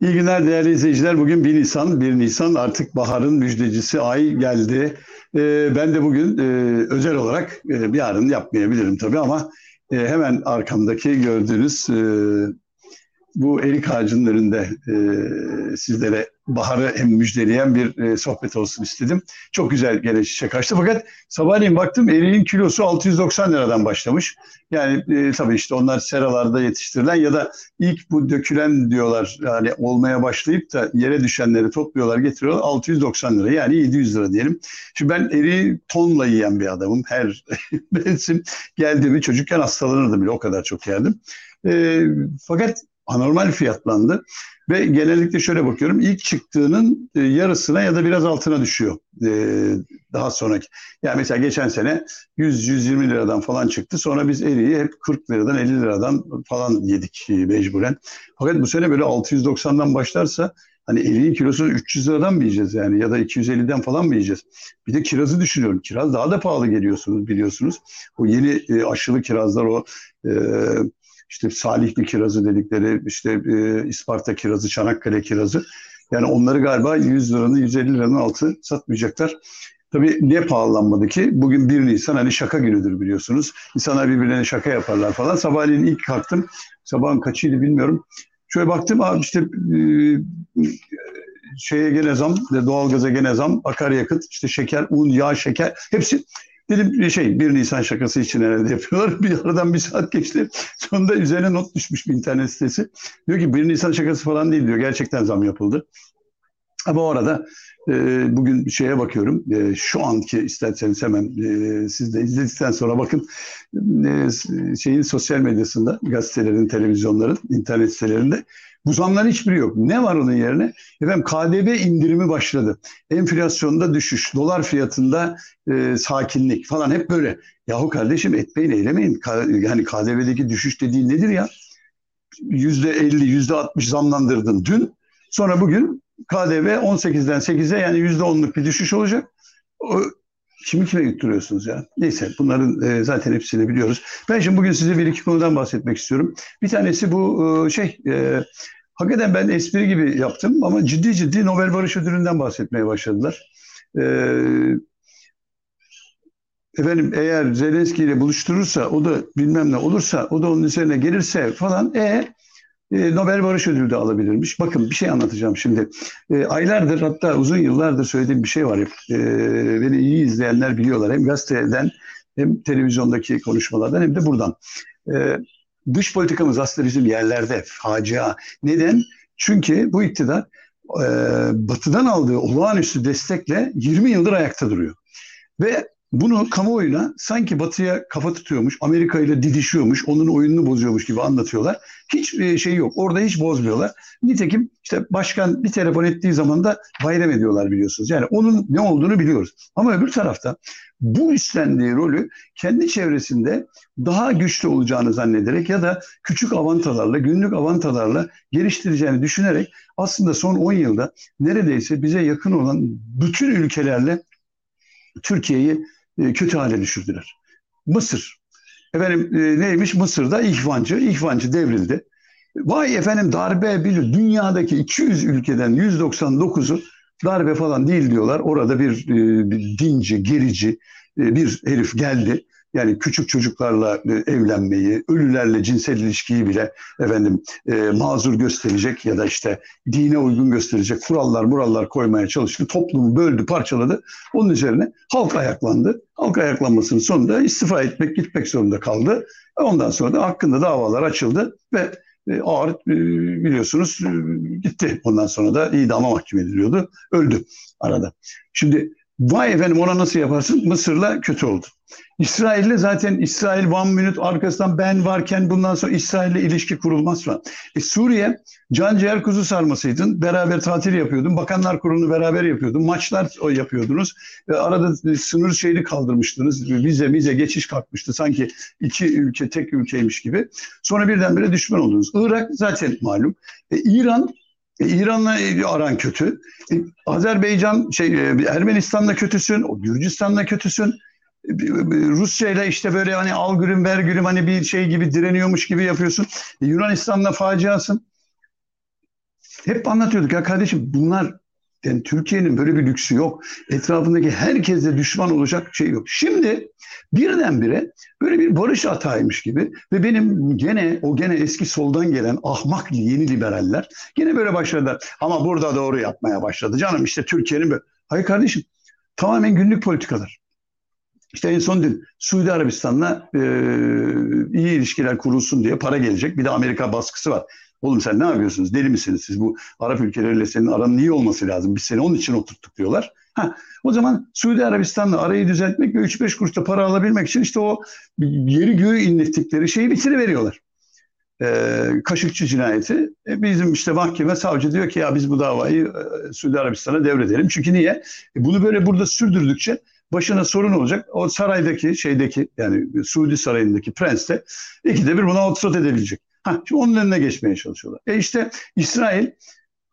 İyi günler değerli izleyiciler. Bugün 1 Nisan. 1 Nisan artık baharın müjdecisi ay geldi. Ee, ben de bugün e, özel olarak e, yarın yapmayabilirim tabii ama e, hemen arkamdaki gördüğünüz e, bu erik ağacının önünde e, sizlere baharı hem müjdeleyen bir e, sohbet olsun istedim. Çok güzel gene çiçek açtı fakat sabahleyin baktım eriğin kilosu 690 liradan başlamış. Yani e, tabii işte onlar seralarda yetiştirilen ya da ilk bu dökülen diyorlar yani olmaya başlayıp da yere düşenleri topluyorlar getiriyorlar 690 lira yani 700 lira diyelim. Şimdi ben eriği tonla yiyen bir adamım. Her mevsim geldiğimi çocukken hastalanırdım bile o kadar çok yerdim. E, fakat anormal fiyatlandı. Ve genellikle şöyle bakıyorum ilk çıktığının e, yarısına ya da biraz altına düşüyor e, daha sonraki. Yani mesela geçen sene 100-120 liradan falan çıktı. Sonra biz eriği hep 40 liradan 50 liradan falan yedik e, mecburen. Fakat bu sene böyle 690'dan başlarsa hani eriğin kilosunu 300 liradan mı yiyeceğiz yani ya da 250'den falan mı yiyeceğiz? Bir de kirazı düşünüyorum. Kiraz daha da pahalı geliyorsunuz biliyorsunuz. O yeni aşılı kirazlar o işte Salihli kirazı dedikleri, işte e, İsparta kirazı, Çanakkale kirazı. Yani onları galiba 100 liranın, 150 liranın altı satmayacaklar. Tabii ne pahalanmadı ki? Bugün 1 Nisan hani şaka günüdür biliyorsunuz. İnsanlar birbirlerine şaka yaparlar falan. Sabahleyin ilk kalktım. Sabahın kaçıydı bilmiyorum. Şöyle baktım abi işte e, şeye gene zam, doğalgaza gene zam, akaryakıt, işte şeker, un, yağ, şeker hepsi Dedim şey 1 Nisan şakası için herhalde yapıyorlar. Bir aradan bir saat geçti. Sonunda üzerine not düşmüş bir internet sitesi. Diyor ki 1 Nisan şakası falan değil diyor. Gerçekten zam yapıldı. Ama o arada e, bugün şeye bakıyorum. E, şu anki isterseniz hemen e, siz de izledikten sonra bakın e, şeyin sosyal medyasında, gazetelerin, televizyonların, internet sitelerinde bu zamların hiçbiri yok. Ne var onun yerine? Efendim KDV indirimi başladı. Enflasyonda düşüş, dolar fiyatında e, sakinlik falan hep böyle. Yahu kardeşim etmeyin eylemeyin. yani KDV'deki düşüş dediğin nedir ya? Yüzde 50, yüzde 60 zamlandırdın dün. Sonra bugün KDV 18'den 8'e yani yüzde 10'luk bir düşüş olacak. O, kimi kime yutturuyorsunuz ya? Neyse bunların e, zaten hepsini biliyoruz. Ben şimdi bugün size bir iki konudan bahsetmek istiyorum. Bir tanesi bu e, şey e, Hakikaten ben espri gibi yaptım ama ciddi ciddi Nobel Barış Ödülü'nden bahsetmeye başladılar. Ee, efendim eğer Zelenski ile buluşturursa o da bilmem ne olursa o da onun üzerine gelirse falan e, e Nobel Barış Ödülü de alabilirmiş. Bakın bir şey anlatacağım şimdi. E, aylardır hatta uzun yıllardır söylediğim bir şey var. E, beni iyi izleyenler biliyorlar. Hem gazeteden hem televizyondaki konuşmalardan hem de buradan. E, dış politikamız aslında bizim yerlerde facia. Neden? Çünkü bu iktidar e, batıdan aldığı olağanüstü destekle 20 yıldır ayakta duruyor. Ve bunu kamuoyuna sanki batıya kafa tutuyormuş, Amerika ile didişiyormuş, onun oyununu bozuyormuş gibi anlatıyorlar. Hiç e, şey yok. Orada hiç bozmuyorlar. Nitekim işte başkan bir telefon ettiği zaman da bayram ediyorlar biliyorsunuz. Yani onun ne olduğunu biliyoruz. Ama öbür tarafta bu üstlendiği rolü kendi çevresinde daha güçlü olacağını zannederek ya da küçük avantalarla, günlük avantalarla geliştireceğini düşünerek aslında son 10 yılda neredeyse bize yakın olan bütün ülkelerle Türkiye'yi e, kötü hale düşürdüler. Mısır. Efendim e, neymiş? Mısır'da ihvancı, ihvancı devrildi. Vay efendim darbe bilir. Dünyadaki 200 ülkeden 199'u darbe falan değil diyorlar. Orada bir, e, bir dinci, gerici bir herif geldi. Yani küçük çocuklarla e, evlenmeyi, ölülerle cinsel ilişkiyi bile efendim e, mazur gösterecek ya da işte dine uygun gösterecek kurallar murallar koymaya çalıştı. Toplumu böldü, parçaladı. Onun üzerine halk ayaklandı. Halk ayaklanmasının sonunda istifa etmek, gitmek zorunda kaldı. Ondan sonra da hakkında davalar açıldı ve e, ağır e, biliyorsunuz gitti. Ondan sonra da idama mahkum ediliyordu. Öldü arada. Şimdi vay efendim ona nasıl yaparsın? Mısır'la kötü oldu. İsrail'le zaten İsrail one minute arkasından ben varken bundan sonra İsrail'le ilişki kurulmaz falan. E Suriye can ciğer kuzu sarmasıydın. Beraber tatil yapıyordun. Bakanlar kurulunu beraber yapıyordun. Maçlar o yapıyordunuz. E, arada sınır şeyini kaldırmıştınız. Vize mize geçiş kalkmıştı. Sanki iki ülke tek ülkeymiş gibi. Sonra birdenbire düşman oldunuz. Irak zaten malum. E, İran İran'la aran kötü. E, Azerbaycan, şey, e, Ermenistan'la kötüsün, Gürcistan'la kötüsün. Rusya ile işte böyle hani al gülüm ver gülüm hani bir şey gibi direniyormuş gibi yapıyorsun. E, Yunanistan'la faciasın. hep anlatıyorduk ya kardeşim bunlar yani Türkiye'nin böyle bir lüksü yok. Etrafındaki herkese düşman olacak şey yok. Şimdi birdenbire böyle bir barış atağıymış gibi ve benim gene o gene eski soldan gelen ahmak yeni liberaller gene böyle başladılar. Ama burada doğru yapmaya başladı. Canım işte Türkiye'nin böyle. Hayır kardeşim tamamen günlük politikalar. İşte en son dün Suudi Arabistan'la e, iyi ilişkiler kurulsun diye para gelecek. Bir de Amerika baskısı var. Oğlum sen ne yapıyorsunuz? Deli misiniz siz? Bu Arap ülkeleriyle senin aranın iyi olması lazım. Biz seni onun için oturttuk diyorlar. Ha, o zaman Suudi Arabistan'la arayı düzeltmek ve 3-5 kuruşta para alabilmek için işte o yeri göğü inlettikleri şeyi bitiriveriyorlar. Ee, Kaşıkçı cinayeti. E, bizim işte mahkeme savcı diyor ki ya biz bu davayı e, Suudi Arabistan'a devredelim. Çünkü niye? E, bunu böyle burada sürdürdükçe başına sorun olacak. O saraydaki şeydeki yani Suudi sarayındaki prens de ikide bir buna otsot edebilecek. Ha, şimdi onun önüne geçmeye çalışıyorlar. E işte İsrail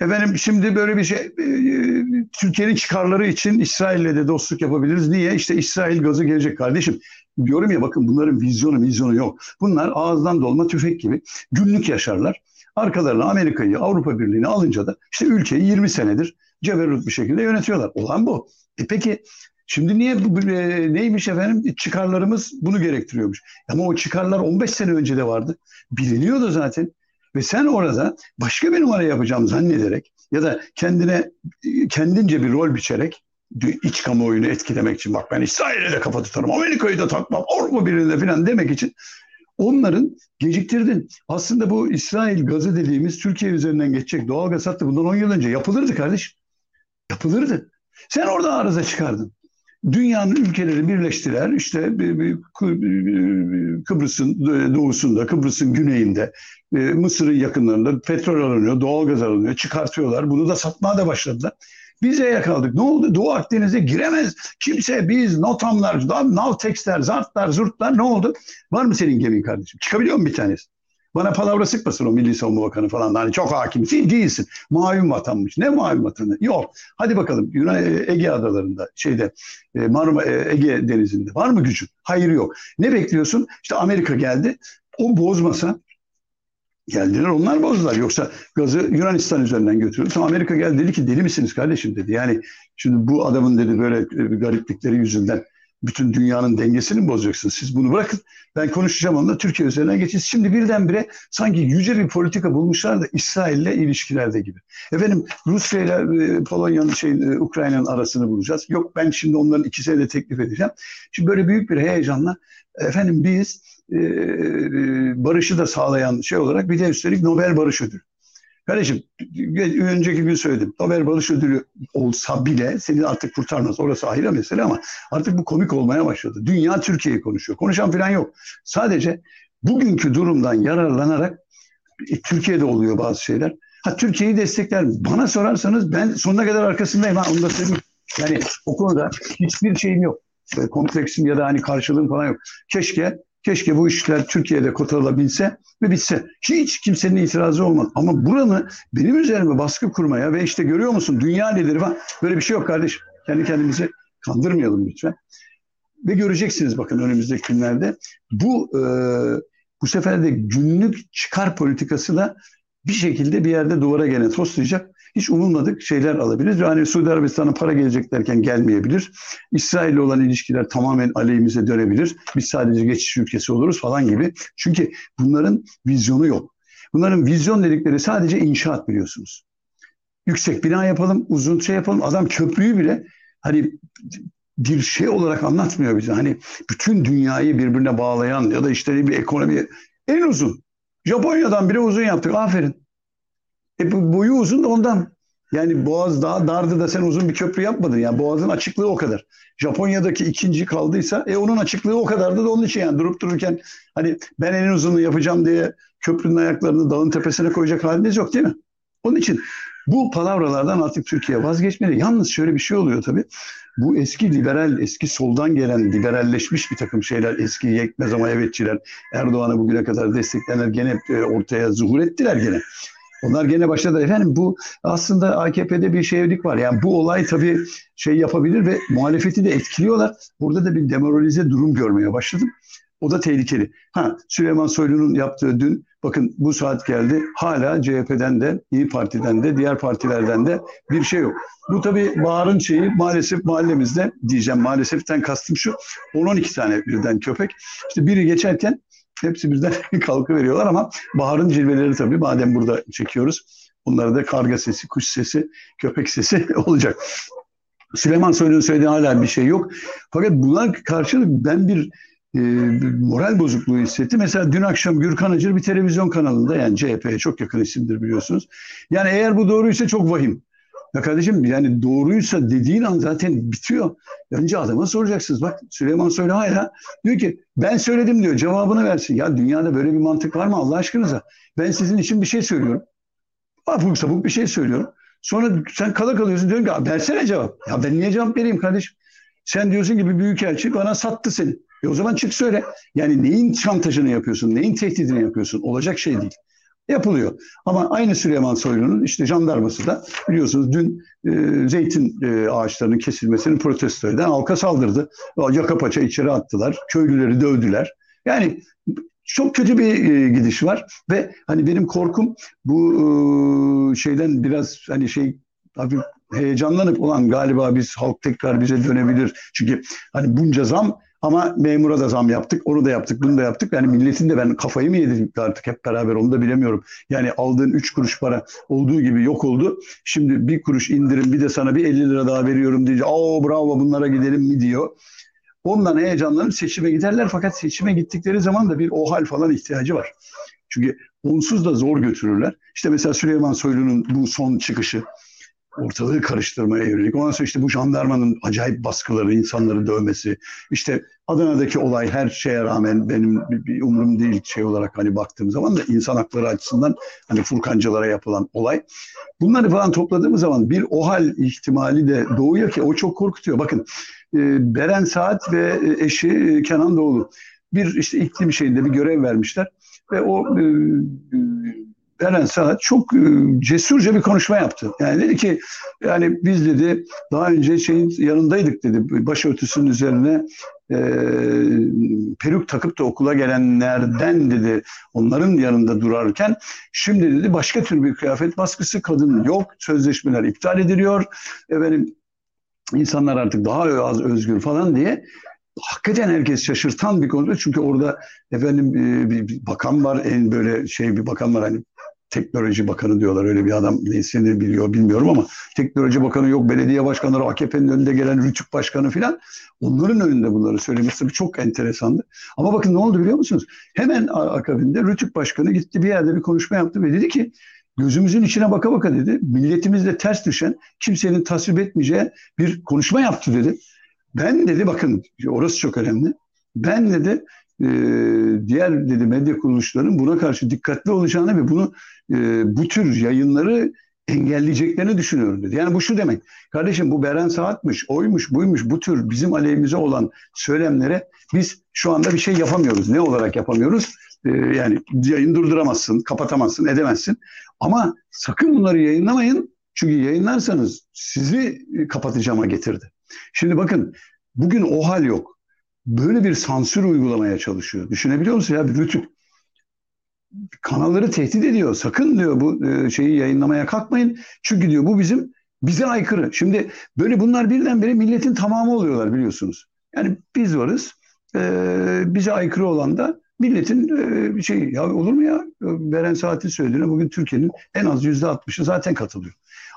efendim şimdi böyle bir şey e, e, Türkiye'nin çıkarları için İsrail'le de dostluk yapabiliriz. Niye? İşte İsrail gazı gelecek kardeşim. Diyorum ya bakın bunların vizyonu vizyonu yok. Bunlar ağızdan dolma tüfek gibi günlük yaşarlar. Arkalarına Amerika'yı, Avrupa Birliği'ni alınca da işte ülkeyi 20 senedir ceberrut bir şekilde yönetiyorlar. Olan bu. E peki Şimdi niye e, neymiş efendim çıkarlarımız bunu gerektiriyormuş. Ama o çıkarlar 15 sene önce de vardı. Biliniyordu zaten. Ve sen orada başka bir numara yapacağım zannederek ya da kendine kendince bir rol biçerek iç kamuoyunu etkilemek için bak ben İsrail'e de kafa tutarım, Amerika'yı da takmam, Avrupa Birliği'ne falan demek için onların geciktirdin. Aslında bu İsrail gazı dediğimiz Türkiye üzerinden geçecek doğal gaz hattı bundan 10 yıl önce yapılırdı kardeş. Yapılırdı. Sen orada arıza çıkardın dünyanın ülkeleri birleştiler. İşte Kıbrıs'ın doğusunda, Kıbrıs'ın güneyinde, e, Mısır'ın yakınlarında petrol alınıyor, doğalgaz alınıyor, çıkartıyorlar. Bunu da satmaya da başladılar. Bize kaldık. Ne oldu? Doğu Akdeniz'e giremez. Kimse biz, Notamlar, Navtex'ler, Zartlar, Zurtlar ne oldu? Var mı senin gemin kardeşim? Çıkabiliyor mu bir tanesi? Bana palavra sıkmasın o Milli Savunma Bakanı falan. Hani çok hakimsin değilsin. Mavi vatanmış. Ne mavi vatanı? Yok. Hadi bakalım Yunan e, Ege adalarında şeyde e, Marmara e, Ege denizinde var mı gücün? Hayır yok. Ne bekliyorsun? İşte Amerika geldi. O bozmasa geldiler onlar bozdular. Yoksa gazı Yunanistan üzerinden götürüyordu. Amerika geldi dedi ki deli misiniz kardeşim dedi. Yani şimdi bu adamın dedi böyle gariplikleri yüzünden bütün dünyanın dengesini mi bozacaksınız? Siz bunu bırakın. Ben konuşacağım onunla Türkiye üzerinden geçeceğiz. Şimdi birdenbire sanki yüce bir politika bulmuşlar da İsrail'le ilişkilerde gibi. Efendim Rusya ile e, Polonya'nın şey e, Ukrayna'nın arasını bulacağız. Yok ben şimdi onların ikisine de teklif edeceğim. Şimdi böyle büyük bir heyecanla efendim biz e, barışı da sağlayan şey olarak bir de üstelik Nobel Barış Ödülü. Kardeşim önceki gün söyledim. Nobel Barış Ödülü olsa bile seni artık kurtarmaz. Orası ayrı mesele ama artık bu komik olmaya başladı. Dünya Türkiye'yi konuşuyor. Konuşan falan yok. Sadece bugünkü durumdan yararlanarak e, Türkiye'de oluyor bazı şeyler. Ha Türkiye'yi destekler. Bana sorarsanız ben sonuna kadar arkasındayım. Ha, onu da söyleyeyim. Yani o konuda hiçbir şeyim yok. kompleksim ya da hani karşılığım falan yok. Keşke Keşke bu işler Türkiye'de kotarılabilse ve bitse. Hiç kimsenin itirazı olmaz. Ama buranı benim üzerime baskı kurmaya ve işte görüyor musun dünya lideri var. Böyle bir şey yok kardeşim. Kendi kendimizi kandırmayalım lütfen. Ve göreceksiniz bakın önümüzdeki günlerde. Bu e, bu sefer de günlük çıkar politikası da bir şekilde bir yerde duvara gene toslayacak hiç umulmadık şeyler alabiliriz. Yani Suudi Arabistan'a para gelecek derken gelmeyebilir. İsrail ile olan ilişkiler tamamen aleyhimize dönebilir. Biz sadece geçiş ülkesi oluruz falan gibi. Çünkü bunların vizyonu yok. Bunların vizyon dedikleri sadece inşaat biliyorsunuz. Yüksek bina yapalım, uzun şey yapalım. Adam köprüyü bile hani bir şey olarak anlatmıyor bize. Hani bütün dünyayı birbirine bağlayan ya da işte bir ekonomi en uzun. Japonya'dan bile uzun yaptık. Aferin. E boyu uzun da ondan. Yani Boğaz daha dardı da sen uzun bir köprü yapmadın. Yani Boğaz'ın açıklığı o kadar. Japonya'daki ikinci kaldıysa e onun açıklığı o kadardı da onun için yani durup dururken hani ben en uzunluğu yapacağım diye köprünün ayaklarını dağın tepesine koyacak haliniz yok değil mi? Onun için bu palavralardan artık Türkiye vazgeçmeli. Yalnız şöyle bir şey oluyor tabii. Bu eski liberal, eski soldan gelen liberalleşmiş bir takım şeyler, eski yekmez ama evetçiler, Erdoğan'ı bugüne kadar destekleyenler gene e, ortaya zuhur ettiler gene. Onlar gene başladı. Efendim bu aslında AKP'de bir şeylik var. Yani bu olay tabii şey yapabilir ve muhalefeti de etkiliyorlar. Burada da bir demoralize durum görmeye başladım. O da tehlikeli. Ha Süleyman Soylu'nun yaptığı dün Bakın bu saat geldi. Hala CHP'den de, İyi Parti'den de, diğer partilerden de bir şey yok. Bu tabii Bahar'ın şeyi maalesef mahallemizde diyeceğim. Maaleseften kastım şu. 10-12 tane birden köpek. İşte biri geçerken hepsi birden kalkıveriyorlar ama Bahar'ın cilveleri tabii madem burada çekiyoruz. Bunlarda da karga sesi, kuş sesi, köpek sesi olacak. Süleyman Soylu'nun söylediği hala bir şey yok. Fakat buna karşılık ben bir e, moral bozukluğu hissettim. Mesela dün akşam Gürkan Acır bir televizyon kanalında yani CHP'ye çok yakın isimdir biliyorsunuz. Yani eğer bu doğruysa çok vahim. Ya kardeşim yani doğruysa dediğin an zaten bitiyor. Önce adama soracaksınız. Bak Süleyman Soylu hala diyor ki ben söyledim diyor cevabını versin. Ya dünyada böyle bir mantık var mı Allah aşkınıza? Ben sizin için bir şey söylüyorum. Abuk sabuk bir şey söylüyorum. Sonra sen kala kalıyorsun diyorsun ki versene cevap. Ya ben niye cevap vereyim kardeşim? Sen diyorsun ki bir büyükelçi bana sattı seni. E o zaman çık söyle. Yani neyin şantajını yapıyorsun, neyin tehdidini yapıyorsun? Olacak şey değil. Yapılıyor. Ama aynı Süleyman Soylu'nun işte jandarması da biliyorsunuz dün e, zeytin e, ağaçlarının kesilmesini protesto eden halka saldırdı. Yaka paça içeri attılar. Köylüleri dövdüler. Yani çok kötü bir e, gidiş var ve hani benim korkum bu e, şeyden biraz hani şey hafif heyecanlanıp olan galiba biz halk tekrar bize dönebilir. Çünkü hani bunca zam ama memura da zam yaptık, onu da yaptık, bunu da yaptık. Yani milletin de ben kafayı mı yedim artık hep beraber onu da bilemiyorum. Yani aldığın 3 kuruş para olduğu gibi yok oldu. Şimdi bir kuruş indirim bir de sana bir 50 lira daha veriyorum diye. Aa bravo bunlara gidelim mi diyor. Ondan heyecanlanıp seçime giderler fakat seçime gittikleri zaman da bir OHAL falan ihtiyacı var. Çünkü onsuz da zor götürürler. İşte mesela Süleyman Soylu'nun bu son çıkışı ortalığı karıştırmaya yönelik. Ondan sonra işte bu jandarmanın acayip baskıları, insanları dövmesi. İşte Adana'daki olay her şeye rağmen benim bir, bir umurum değil şey olarak hani baktığım zaman da insan hakları açısından hani Furkancılara yapılan olay. Bunları falan topladığımız zaman bir OHAL ihtimali de doğuyor ki o çok korkutuyor. Bakın e, Beren Saat ve eşi e, Kenan Doğulu bir işte iklim şeyinde bir görev vermişler ve o e, Eren Saat çok e, cesurca bir konuşma yaptı. Yani dedi ki yani biz dedi daha önce şeyin yanındaydık dedi. Başörtüsünün üzerine e, peruk takıp da okula gelenlerden dedi onların yanında durarken şimdi dedi başka tür bir kıyafet baskısı kadın yok. Sözleşmeler iptal ediliyor. Efendim insanlar artık daha az özgür falan diye hakikaten herkes şaşırtan bir konu. Çünkü orada efendim e, bir bakan var en böyle şey bir bakan var hani teknoloji bakanı diyorlar öyle bir adam nesini biliyor bilmiyorum ama teknoloji bakanı yok belediye başkanları AKP'nin önünde gelen Rütük başkanı filan onların önünde bunları söylemesi tabii çok enteresandı. Ama bakın ne oldu biliyor musunuz? Hemen akabinde Rütük başkanı gitti bir yerde bir konuşma yaptı ve dedi ki gözümüzün içine baka baka dedi milletimizle ters düşen kimsenin tasvip etmeyeceği bir konuşma yaptı dedi. Ben dedi bakın orası çok önemli. Ben dedi e, diğer dedi medya kuruluşlarının buna karşı dikkatli olacağını ve bunu e, bu tür yayınları engelleyeceklerini düşünüyorum dedi. Yani bu şu demek. Kardeşim bu Beren Saat'mış, oymuş, buymuş bu tür bizim aleyhimize olan söylemlere biz şu anda bir şey yapamıyoruz. Ne olarak yapamıyoruz? Ee, yani yayın durduramazsın, kapatamazsın, edemezsin. Ama sakın bunları yayınlamayın. Çünkü yayınlarsanız sizi kapatacağıma getirdi. Şimdi bakın bugün o hal yok. Böyle bir sansür uygulamaya çalışıyor. Düşünebiliyor musun ya? Bir Rütük kanalları tehdit ediyor. Sakın diyor bu e, şeyi yayınlamaya kalkmayın. Çünkü diyor bu bizim bize aykırı. Şimdi böyle bunlar birdenbire milletin tamamı oluyorlar biliyorsunuz. Yani biz varız. E, bize aykırı olan da milletin e, şey ya olur mu ya? Beren Saat'in söylediğine bugün Türkiye'nin en az yüzde altmışı zaten katılıyor.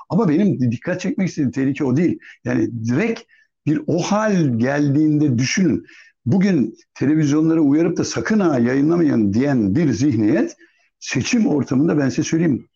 Ama benim dikkat çekmek istediğim tehlike o değil. Yani direkt bir o hal geldiğinde düşünün. Bugün televizyonlara uyarıp da sakın ha yayınlamayın diyen bir zihniyet seçim ortamında ben size söyleyeyim.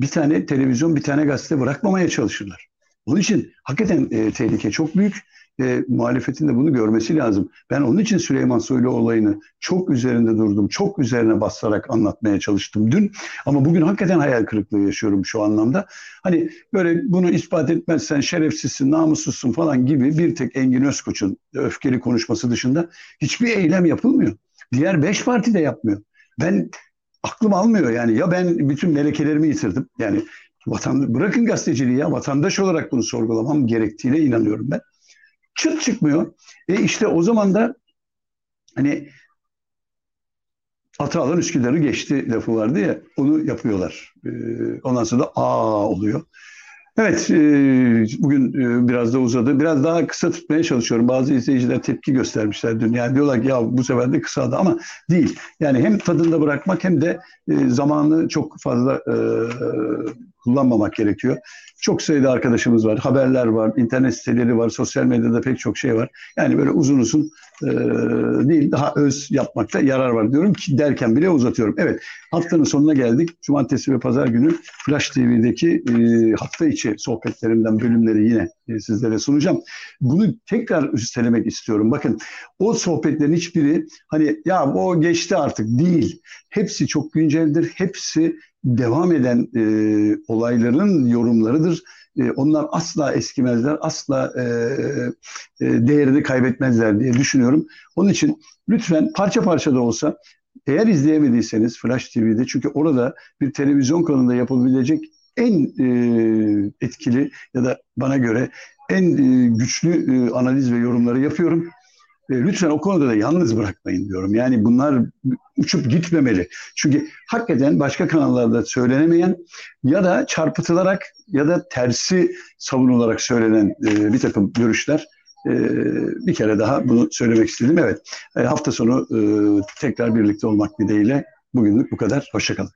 Bir tane televizyon bir tane gazete bırakmamaya çalışırlar. Onun için hakikaten e, tehlike çok büyük e, muhalefetin de bunu görmesi lazım. Ben onun için Süleyman Soylu olayını çok üzerinde durdum. Çok üzerine basarak anlatmaya çalıştım dün. Ama bugün hakikaten hayal kırıklığı yaşıyorum şu anlamda. Hani böyle bunu ispat etmezsen şerefsizsin, namussuzsun falan gibi bir tek Engin Özkoç'un öfkeli konuşması dışında hiçbir eylem yapılmıyor. Diğer beş parti de yapmıyor. Ben aklım almıyor yani ya ben bütün melekelerimi yitirdim. Yani vatan bırakın gazeteciliği ya vatandaş olarak bunu sorgulamam gerektiğine inanıyorum ben çıt çıkmıyor. E işte o zaman da hani atı alan Üsküdar'ı geçti lafı vardı ya onu yapıyorlar. E, ondan sonra da aa oluyor. Evet, e, bugün e, biraz da uzadı. Biraz daha kısa tutmaya çalışıyorum. Bazı izleyiciler tepki göstermişler dün. Yani diyorlar ki ya bu sefer de kısadı ama değil. Yani hem tadında bırakmak hem de e, zamanı çok fazla e, kullanmamak gerekiyor. Çok sayıda arkadaşımız var, haberler var, internet siteleri var, sosyal medyada pek çok şey var. Yani böyle uzun uzun e, değil, daha öz yapmakta yarar var diyorum ki derken bile uzatıyorum. Evet, haftanın sonuna geldik. Cumartesi ve pazar günü Flash TV'deki e, hafta içi sohbetlerimden bölümleri yine e, sizlere sunacağım. Bunu tekrar üstelemek istiyorum. Bakın o sohbetlerin hiçbiri hani ya o geçti artık değil. Hepsi çok günceldir. Hepsi devam eden e, olayların yorumlarıdır. E, onlar asla eskimezler, asla e, e, değerini kaybetmezler diye düşünüyorum. Onun için lütfen parça parça da olsa eğer izleyemediyseniz Flash TV'de çünkü orada bir televizyon kanalında yapılabilecek en e, etkili ya da bana göre en e, güçlü e, analiz ve yorumları yapıyorum. E, lütfen o konuda da yalnız bırakmayın diyorum. Yani bunlar uçup gitmemeli. Çünkü hakikaten başka kanallarda söylenemeyen ya da çarpıtılarak ya da tersi savunularak söylenen e, bir takım görüşler e, bir kere daha bunu söylemek istedim. Evet hafta sonu tekrar birlikte olmak dileğiyle bugünlük bu kadar. Hoşçakalın.